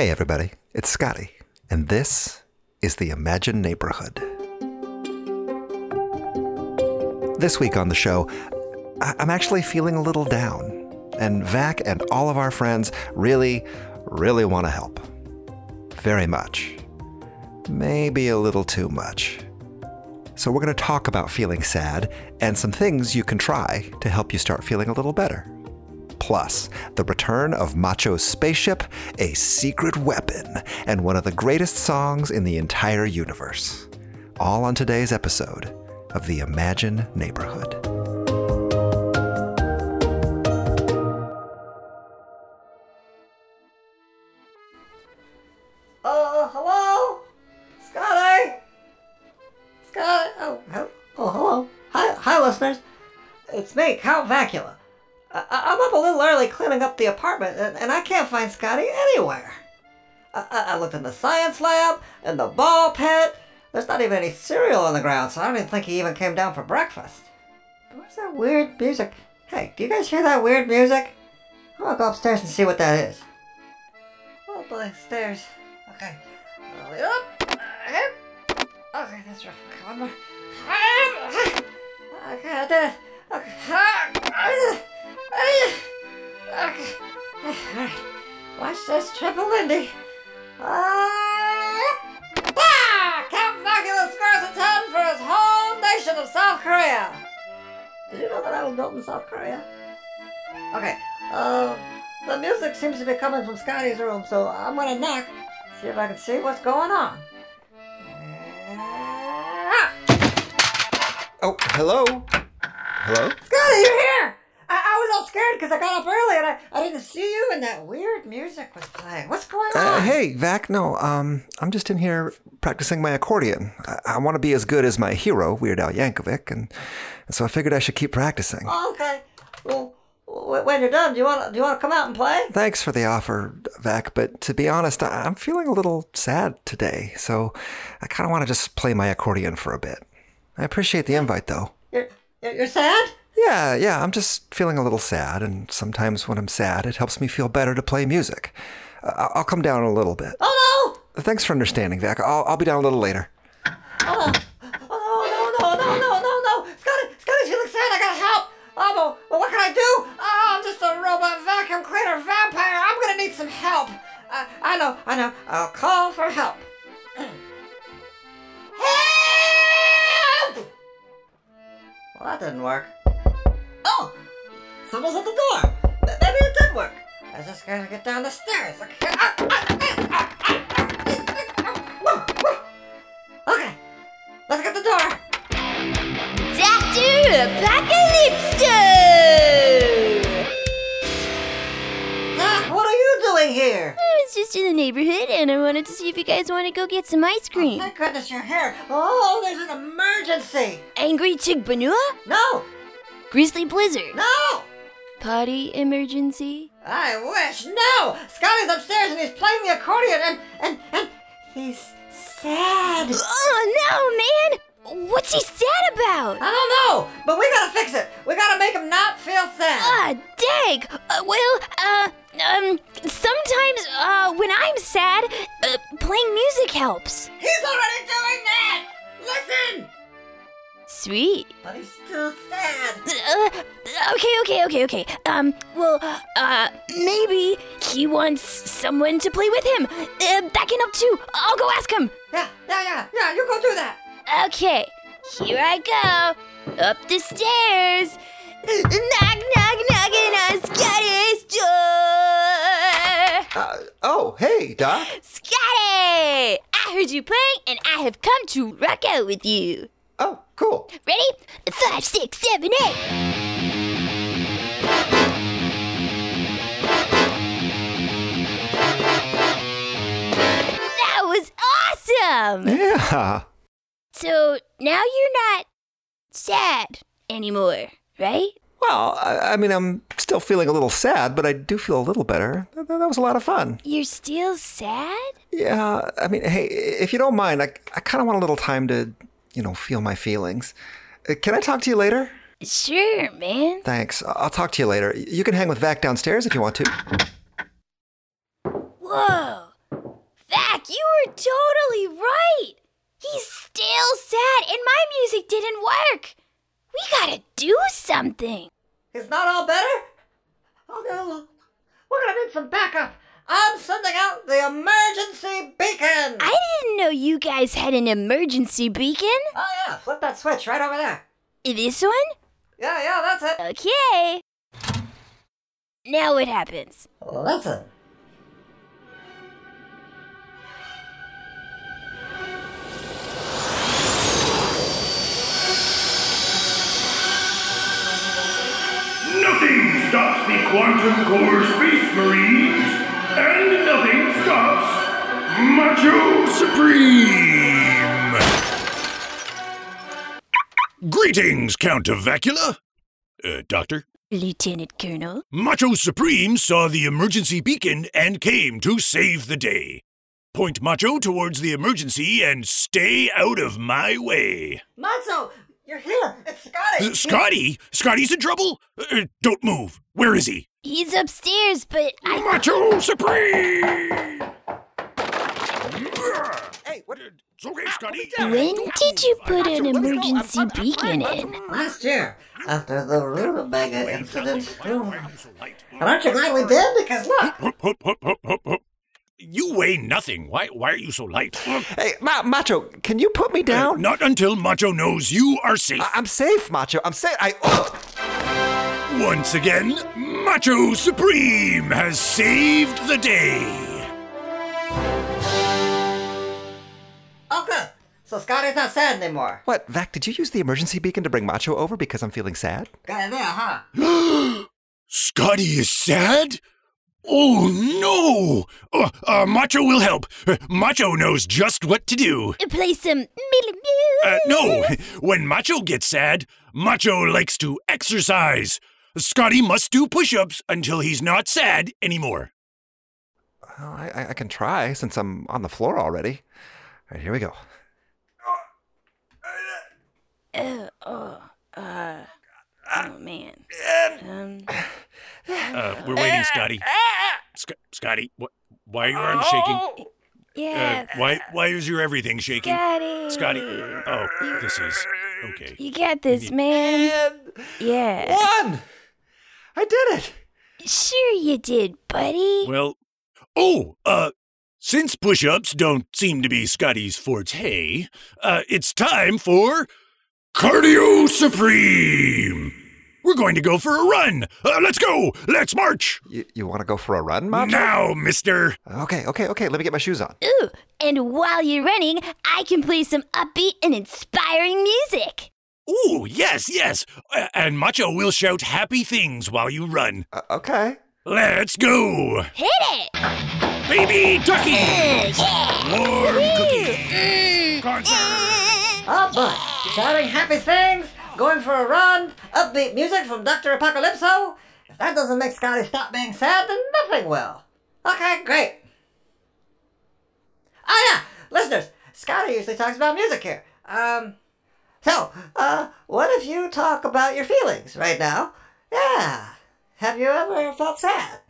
Hey, everybody, it's Scotty, and this is the Imagine Neighborhood. This week on the show, I'm actually feeling a little down, and Vac and all of our friends really, really want to help. Very much. Maybe a little too much. So, we're going to talk about feeling sad and some things you can try to help you start feeling a little better. Plus, the return of Macho's spaceship, a secret weapon, and one of the greatest songs in the entire universe. All on today's episode of the Imagine Neighborhood. Uh, hello? Scotty? Scotty? Oh, oh, hello. Hi, hi, listeners. It's me, Count Vacula. I- I'm up a little early cleaning up the apartment, and, and I can't find Scotty anywhere. I-, I-, looked in the science lab, in the ball pit. There's not even any cereal on the ground, so I don't even think he even came down for breakfast. Where's that weird music? Hey, do you guys hear that weird music? I'm gonna go upstairs and see what that is. Oh boy, stairs. Okay. Up. Okay, that's right. Okay, one more. Okay, I did it. Okay. Okay. Alright. Watch this triple Lindy. Ah! Ah! Count Vacula scores a 10 for his home nation of South Korea. Did you know that I was built in South Korea? Okay. Um, the music seems to be coming from Scotty's room, so I'm gonna knock, see if I can see what's going on. Oh, hello? Hello? Scotty, you're here! I, I was all scared because I got up early and I, I didn't see you and that weird music was playing. What's going on? Uh, hey, Vac, no, um, I'm just in here practicing my accordion. I, I want to be as good as my hero, Weird Al Yankovic, and, and so I figured I should keep practicing. Oh, okay. Well, w- when you're done, do you want do you want to come out and play? Thanks for the offer, Vac, but to be honest, I'm feeling a little sad today, so I kind of want to just play my accordion for a bit. I appreciate the invite, though. You're you're sad? Yeah, yeah, I'm just feeling a little sad, and sometimes when I'm sad, it helps me feel better to play music. Uh, I'll come down a little bit. Oh no! Thanks for understanding, Vac. I'll, I'll be down a little later. Oh no! Oh no no no no no no! Scotty Scotty's feeling sad. I gotta help. Oh, well, well, what can I do? Oh, I'm just a robot vacuum cleaner vampire. I'm gonna need some help. Uh, I know, I know. I'll call for help. Help! Well, that didn't work. Oh, someone's at the door. Maybe it did work. I just gotta get down the stairs. Okay. Ah, ah, ah, ah, ah, ah, ah. Let's get the door. Dr. Apocalypso! Doc, what are you doing here? I was just in the neighborhood and I wanted to see if you guys want to go get some ice cream. Thank goodness you're here. Oh, there's an emergency. Angry Chigbanua? No, Grizzly Blizzard? no. Potty emergency? I wish. No, Scotty's upstairs and he's playing the accordion and and and he's sad. Oh no, man! What's he sad about? I don't know, but we gotta fix it. We gotta make him not feel sad. Ah, dang! Uh, well, uh, um, sometimes, uh, when I'm sad, uh, playing music helps. He's already doing that. Listen. Sweet. But he's still sad. Uh, okay, okay, okay, okay. Um, well, uh, maybe he wants someone to play with him. Uh, that can help too. I'll go ask him. Yeah, yeah, yeah, yeah. You go do that. Okay, here I go. Up the stairs. Knock, knock, knocking on Scotty's door. Uh, oh, hey, Doc. Scotty! I heard you playing, and I have come to rock out with you. Oh, cool. Ready? Five, six, seven, eight. That was awesome! Yeah. So now you're not sad anymore, right? Well, I, I mean, I'm still feeling a little sad, but I do feel a little better. That, that was a lot of fun. You're still sad? Yeah, I mean, hey, if you don't mind, I, I kind of want a little time to, you know, feel my feelings. Uh, Can I talk to you later? Sure, man. Thanks. I- I'll talk to you later. You can hang with Vac downstairs if you want to. Whoa! Vac, you were totally right. He's still sad, and my music didn't work. We gotta do something. It's not all better? Okay, well, we're gonna need some backup. I'm sending out the emergency beacon! I didn't know you guys had an emergency beacon. Oh, yeah, flip that switch right over there. This one? Yeah, yeah, that's it. Okay. Now what happens? Listen. Nothing stops the Quantum Core Macho Supreme! Greetings, Count of Vacula. Uh, Doctor? Lieutenant Colonel? Macho Supreme saw the emergency beacon and came to save the day. Point Macho towards the emergency and stay out of my way. Macho, you're here. It's Scotty. Uh, Scotty? Scotty's in trouble? Uh, don't move. Where is he? He's upstairs, but I. Macho Supreme! Hey, what? It's okay, Scotty. When did you put an emergency beacon in? Last year, after the Rutabaga incident. Are you so light? And aren't you glad we did? Because look. You weigh nothing. Why, why are you so light? Hey, Ma- Macho, can you put me Uh, down? not until Macho knows you are safe. I- I'm safe, Macho. I'm safe. I. Oh! Once again, Macho Supreme has saved the day. Oh good. So Scotty's not sad anymore. What, Vac? Did you use the emergency beacon to bring Macho over because I'm feeling sad? Got it there, huh? Scotty is sad? Oh no! Uh, uh, Macho will help. Uh, Macho knows just what to do. Play some. Uh, no, when Macho gets sad, Macho likes to exercise. Scotty must do push ups until he's not sad anymore. Well, I, I- I can try since I'm on the floor already. All right, here we go. Oh, oh, uh, oh man. Um, Uh, we're waiting, Scotty. Sc- Scotty, wh- why are your arms shaking? Uh, yeah. why, why is your everything shaking? Scotty. Scotty. Oh, this is okay. You got this, man. And Yeah. one! I did it! Sure you did, buddy. Well, oh, uh, since push ups don't seem to be Scotty's forte, uh, it's time for Cardio Supreme! We're going to go for a run! Uh, let's go! Let's march! You, you want to go for a run, Macho? Now, mister! Okay, okay, okay. Let me get my shoes on. Ooh, and while you're running, I can play some upbeat and inspiring music. Ooh, yes, yes! Uh, and Macho will shout happy things while you run. Uh, okay. Let's go! Hit it! Baby ducky! Warm cookies! Concert! Oh boy. Shouting happy things, going for a run, upbeat music from Dr. Apocalypso. If that doesn't make Scotty stop being sad, then nothing will. Okay, great. Oh yeah, listeners, Scotty usually talks about music here. Um, so, uh, what if you talk about your feelings right now? Yeah. Have you ever felt sad?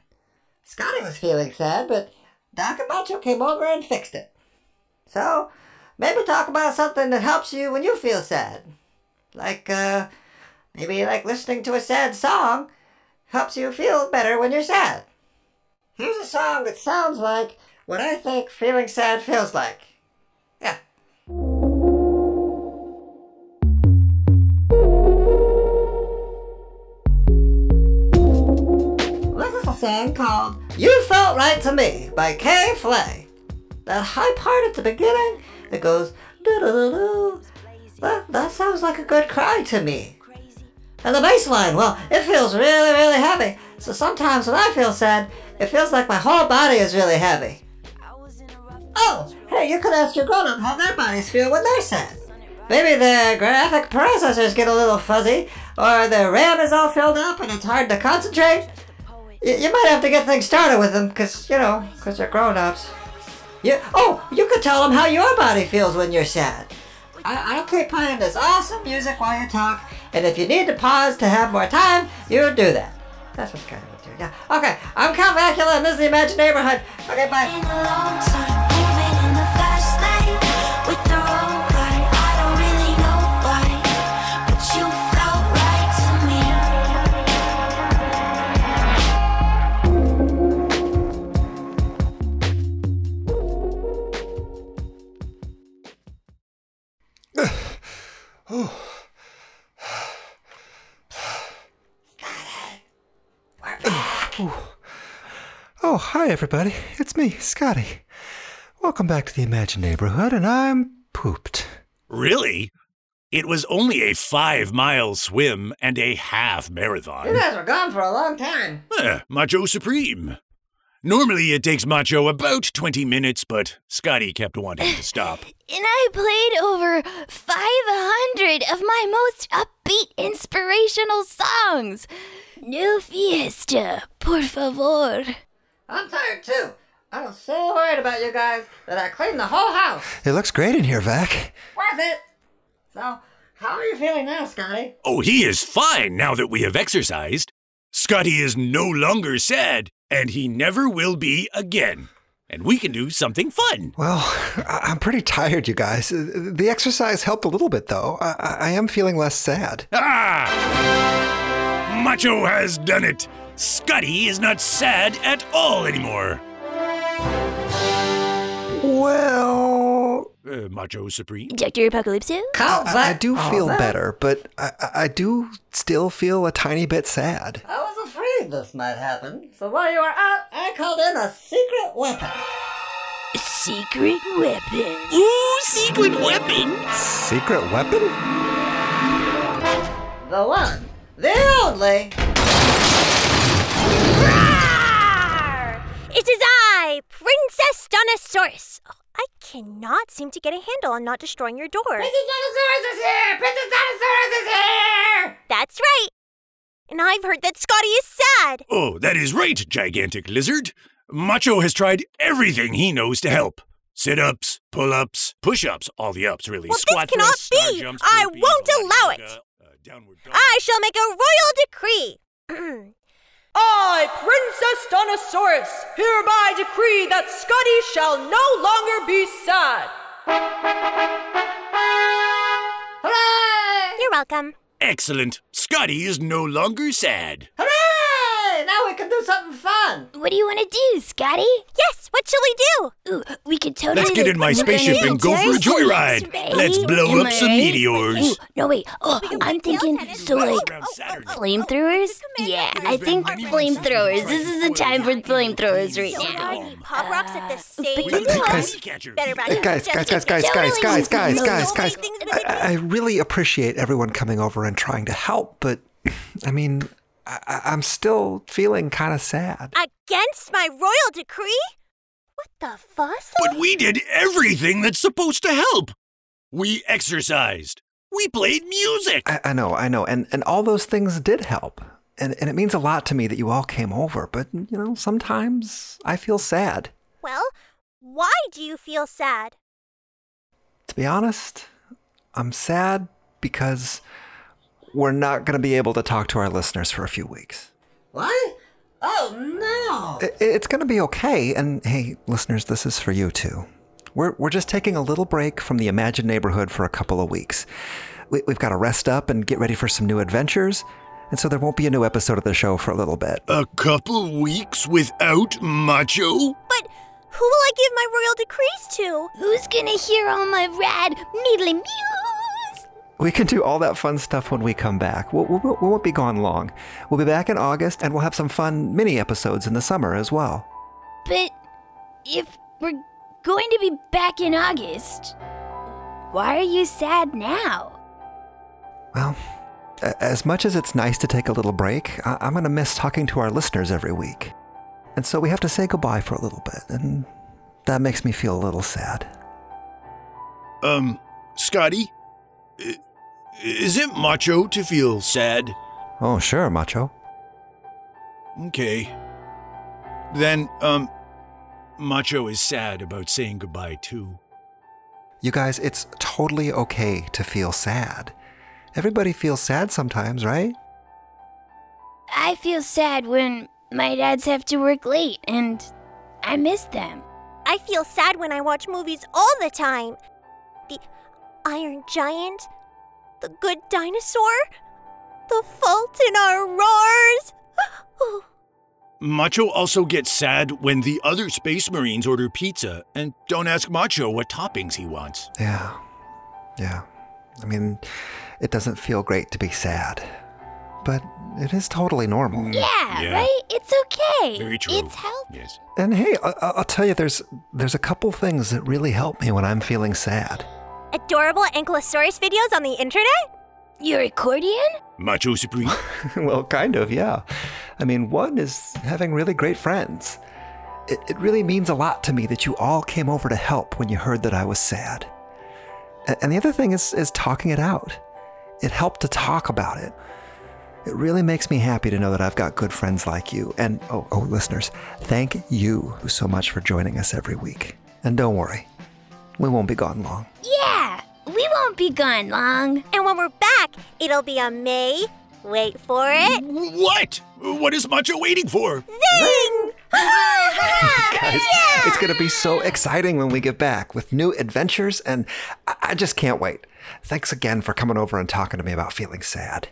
Scotty was feeling sad, but And Macho came over and fixed it. So, maybe talk about something that helps you when you feel sad. Like, uh, maybe like listening to a sad song helps you feel better when you're sad. Here's a song that sounds like what I think feeling sad feels like. Yeah. This is a song called You Felt Right to Me by K.Flay. That high part at the beginning that goes doo doo doo. That, that sounds like a good cry to me. And the bass line, well, it feels really, really heavy. So sometimes when I feel sad, it feels like my whole body is really heavy. Oh, hey, you could ask your grown up how their bodies feel when they're sad. Maybe their graphic processors get a little fuzzy, or their RAM is all filled up and it's hard to concentrate. You might have to get things started with them, because, you know, because they're grown ups. You, oh, you could tell them how your body feels when you're sad. I, I'll keep playing this awesome music while you talk, and if you need to pause to have more time, you do that. That's what kind of do. Yeah. Okay, I'm Count Vacula, and this is the Imagine Neighborhood. Okay, bye. Hi, everybody. It's me, Scotty. Welcome back to the Imagine neighborhood, and I'm pooped. Really? It was only a five mile swim and a half marathon. You guys were gone for a long time. Eh, Macho Supreme. Normally it takes Macho about 20 minutes, but Scotty kept wanting to stop. And I played over 500 of my most upbeat, inspirational songs. No fiesta, por favor. I'm tired too. I was so worried about you guys that I cleaned the whole house. It looks great in here, Vac. Worth it. So, how are you feeling now, Scotty? Oh, he is fine now that we have exercised. Scotty is no longer sad, and he never will be again. And we can do something fun. Well, I- I'm pretty tired, you guys. The exercise helped a little bit, though. I, I- I am feeling less sad. Ah! Macho has done it. Scotty is not sad at all anymore. Well, Uh, Macho Supreme. Dr. Apocalypso? Call I, I do feel that. better, but I, I- I do still feel a tiny bit sad. I was afraid this might happen. So while you were out, I called in a secret weapon. Secret weapon. Ooh, secret weapon. Secret weapon? The one, the only. It is I, Princess Dinosaurus. Oh, I cannot seem to get a handle on not destroying your door. Princess Dinosaurus is here! Princess Dinosaurus is here! That's right. And I've heard that Scotty is sad. Oh, that is right, gigantic lizard. Macho has tried everything he knows to help. Sit-ups, pull-ups, push-ups, all the ups really. Well, this cannot thrusts, be. jumps, I won't allow yoga, it. uh, downward dog. I shall make a royal decree. I, Princess Dinosaurus, hereby decree that Scotty shall no longer be sad. Hooray! You're welcome. Excellent. Scotty is no longer sad. Hooray! Now we can do something fun. What do you want to do, Scotty? Yes, what shall we do? Ooh, we could totally. Let's get in my spaceship and go for a joyride. Let's blow up some meteors. Ooh, no, wait. Oh, I'm thinking, so like, flamethrowers? Yeah, I think flamethrowers. This is the time for flamethrowers right now. I pop rocks at the uh, same but you time. know- Guys- Catcher. Better back guys, guys, guys, guys, guys, guys, guys, guys, guys. things in the I, I really appreciate everyone coming over and trying to help, but I mean, I, I- I'm still feeling kind of sad. Against my royal decree? What the fuss? But we did everything that's supposed to help. We exercised. We played music. I, I know, I know, and and all those things did help, and and it means a lot to me that you all came over. But you know, sometimes I feel sad. Well, why do you feel sad? To be honest, I'm sad because we're not going to be able to talk to our listeners for a few weeks. What? Oh no! I- It's going to be okay. And hey, listeners, this is for you too. We're, we're just taking a little break from the Imagine neighborhood for a couple of weeks. We, we've got to rest up and get ready for some new adventures. And so there won't be a new episode of the show for a little bit. A couple weeks without Macho? But who will I give my royal decrees to? Who's gonna hear all my rad meedly mews? We can do all that fun stuff when we come back. We'll, we'll, we won't be gone long. We'll be back in August and we'll have some fun mini episodes in the summer as well. But if we're going to be back in August, why are you sad now? Well, as much as it's nice to take a little break, I- I'm going to miss talking to our listeners every week. And so we have to say goodbye for a little bit, and that makes me feel a little sad. Um, Scotty? I- Is it macho to feel sad? Oh, sure, Macho. Okay. Then, um, Macho is sad about saying goodbye too. You guys, it's totally okay to feel sad. Everybody feels sad sometimes, right? I feel sad when my dads have to work late and I miss them. I feel sad when I watch movies all the time. The Iron Giant, The Good Dinosaur, The Fault in Our Roars. Macho also gets sad when the other Space Marines order pizza and don't ask Macho what toppings he wants. Yeah. Yeah. I mean, it doesn't feel great to be sad, but it is totally normal. Yeah, Yeah. right? It's okay. Very true. It's healthy. Yes. And hey, I- I- I'll tell you, there's there's a couple things that really help me when I'm feeling sad. Adorable Ankylosaurus videos on the internet? Your accordion? Macho Supreme? well, kind of, yeah. I mean, one is having really great friends. It, it really means a lot to me that you all came over to help when you heard that I was sad. A- And the other thing is, is talking it out. It helped to talk about it. It really makes me happy to know that I've got good friends like you. And, oh, oh, listeners, thank you so much for joining us every week. And don't worry, we won't be gone long. Yeah, we won't be gone long. And when we're back, it'll be a May. Wait for it. what? What is Macho waiting for? Zing! guys. It's going to be so exciting when we get back with new adventures, and I, I just can't wait. Thanks again for coming over and talking to me about feeling sad.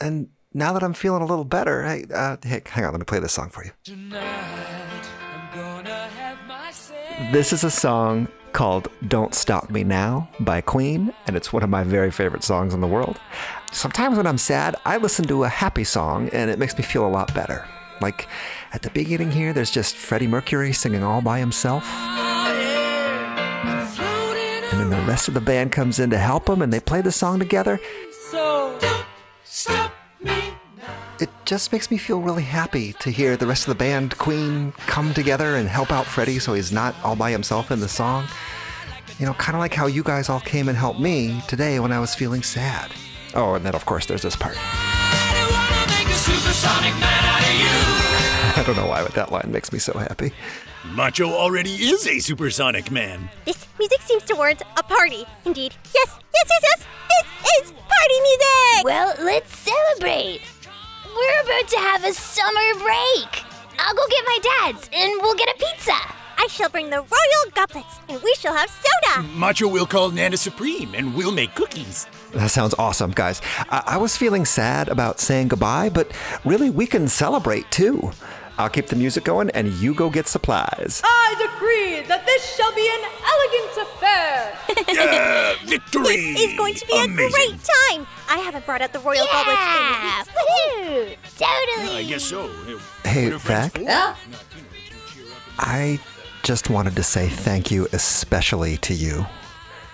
And now that I'm feeling a little better, hey, uh, hey hang on, let me play this song for you. This is a song called Don't Stop Me Now by Queen, and it's one of my very favorite songs in the world. Sometimes when I'm sad, I listen to a happy song and it makes me feel a lot better. Like at the beginning here, there's just Freddie Mercury singing all by himself. And then the rest of the band comes in to help him and they play the song together. So, It just makes me feel really happy to hear the rest of the band, Queen, come together and help out Freddie so he's not all by himself in the song. You know, kind of like how you guys all came and helped me today when I was feeling sad. Oh, and then of course there's this part. I don't know why, but that line makes me so happy. Macho already is a supersonic man. This music seems to warrant a party. Indeed. Yes, yes, yes, yes. This is party music! Well, let's celebrate. We're about to have a summer break. I'll go get my dad's and we'll get a pizza. I shall bring the royal goblets, and we shall have soda. Macho will call Nana Supreme and we'll make cookies. That sounds awesome, guys. I, I was feeling sad about saying goodbye, but really we can celebrate too. I'll keep the music going and you go get supplies. I decree that this shall be an elegant affair. Yeah, victory! This is going to be a great time. I haven't brought out the royal Yeah, goblets in weeks. woohoo! Totally. I guess so. Hey, What are friends Zach? for? Yeah? I just wanted to say thank you, especially to you.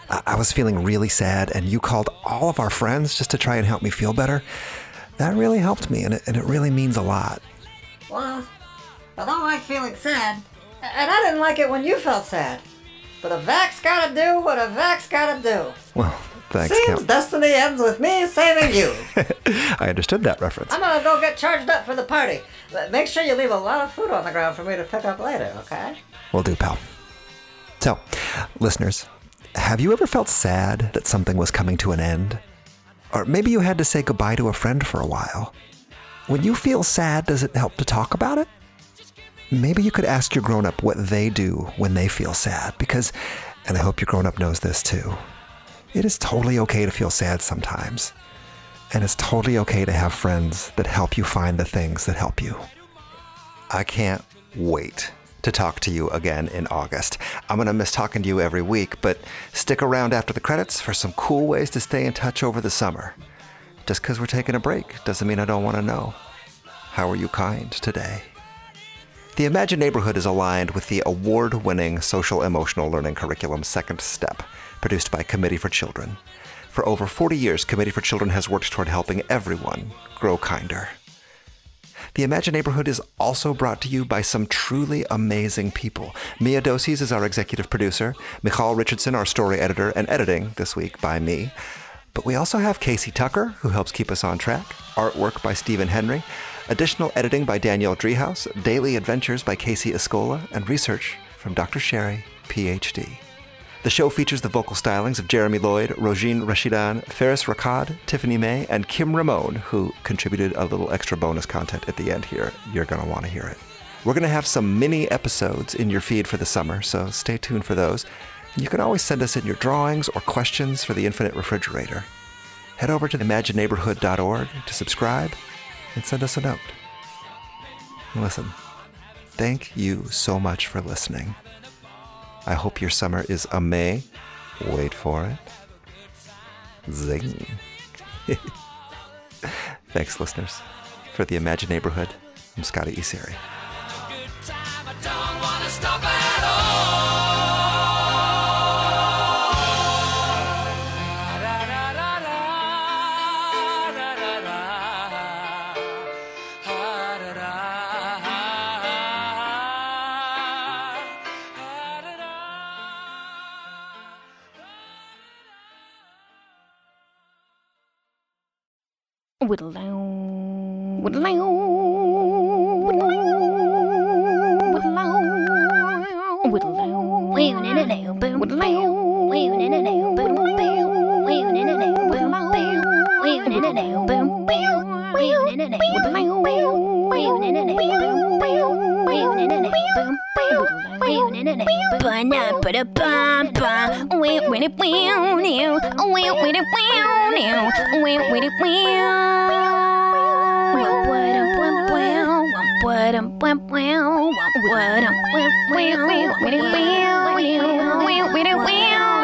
I, I was feeling really sad, and you called all of our friends just to try and help me feel better. That really helped me, and it, and it really means a lot. Well, I don't like feeling sad, and I didn't like it when you felt sad. But a Vac's gotta do what a Vac's gotta do. Well, thanks, Seems Count. destiny ends with me saving you. I understood that reference. I'm gonna go get charged up for the party. But make sure you leave a lot of food on the ground for me to pick up later, okay? We'll do, pal. So, listeners, have you ever felt sad that something was coming to an end? Or maybe you had to say goodbye to a friend for a while. When you feel sad, does it help to talk about it? Maybe you could ask your grown up what they do when they feel sad, because, and I hope your grown up knows this too, it is totally okay to feel sad sometimes. And it's totally okay to have friends that help you find the things that help you. I can't wait to talk to you again in August. I'm going to miss talking to you every week, but stick around after the credits for some cool ways to stay in touch over the summer. Just because we're taking a break doesn't mean I don't want to know. How are you kind today? The Imagine Neighborhood is aligned with the award winning social emotional learning curriculum Second Step, produced by Committee for Children. For over 40 years, Committee for Children has worked toward helping everyone grow kinder. The Imagine Neighborhood is also brought to you by some truly amazing people. Mia Doses is our executive producer, Michal Richardson, our story editor, and editing this week by me. But we also have Casey Tucker, who helps keep us on track, artwork by Stephen Henry, additional editing by Danielle Driehaus, daily adventures by Casey Escola, and research from Dr. Sherry, PhD. The show features the vocal stylings of Jeremy Lloyd, Rogine Rashidan, Ferris Rakad, Tiffany May, and Kim Ramone, who contributed a little extra bonus content at the end here. You're going to want to hear it. We're going to have some mini episodes in your feed for the summer, so stay tuned for those. And you can always send us in your drawings or questions for the Infinite Refrigerator. Head over to imagineneighborhood.org to subscribe and send us a note. Listen, thank you so much for listening. I hope your summer is a May. Wait for it. Zing. Thanks, listeners. For the Imagine Neighborhood, I'm Scotty Iseri. Whittle down, whittle down, whittle down, whittle down, whittle down. Now, whittle down. Now. Wait a minute now, boom, boom. Wait a minute now, boom, boom. Wait a minute now, whittle down, boom. Wait a now, boom, boom. Wait now. Wait a minute now. Put bum bum. Wait, wait, wait, wait, wait, wait, wait, wait, wait, Wow.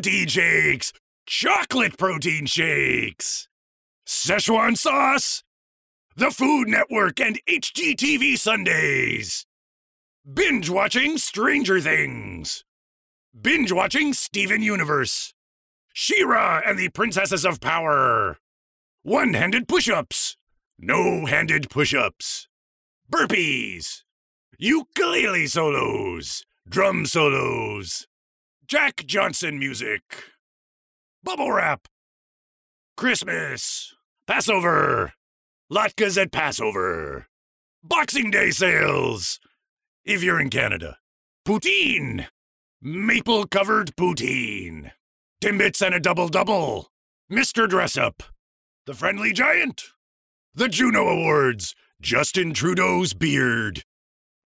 Protein shakes! Chocolate protein shakes! Szechuan sauce! The Food Network and HGTV Sundays! Binge watching Stranger Things! Binge watching Steven Universe! She-Ra and the Princesses of Power! One handed push ups! No handed push ups! Burpees! Ukulele solos! Drum solos! Jack Johnson music. Bubble wrap. Christmas. Passover. Latkes at Passover. Boxing Day sales. If you're in Canada. Poutine. Maple covered poutine. Timbits and a double double. Mr. Dressup. The Friendly Giant. The Juno Awards. Justin Trudeau's beard.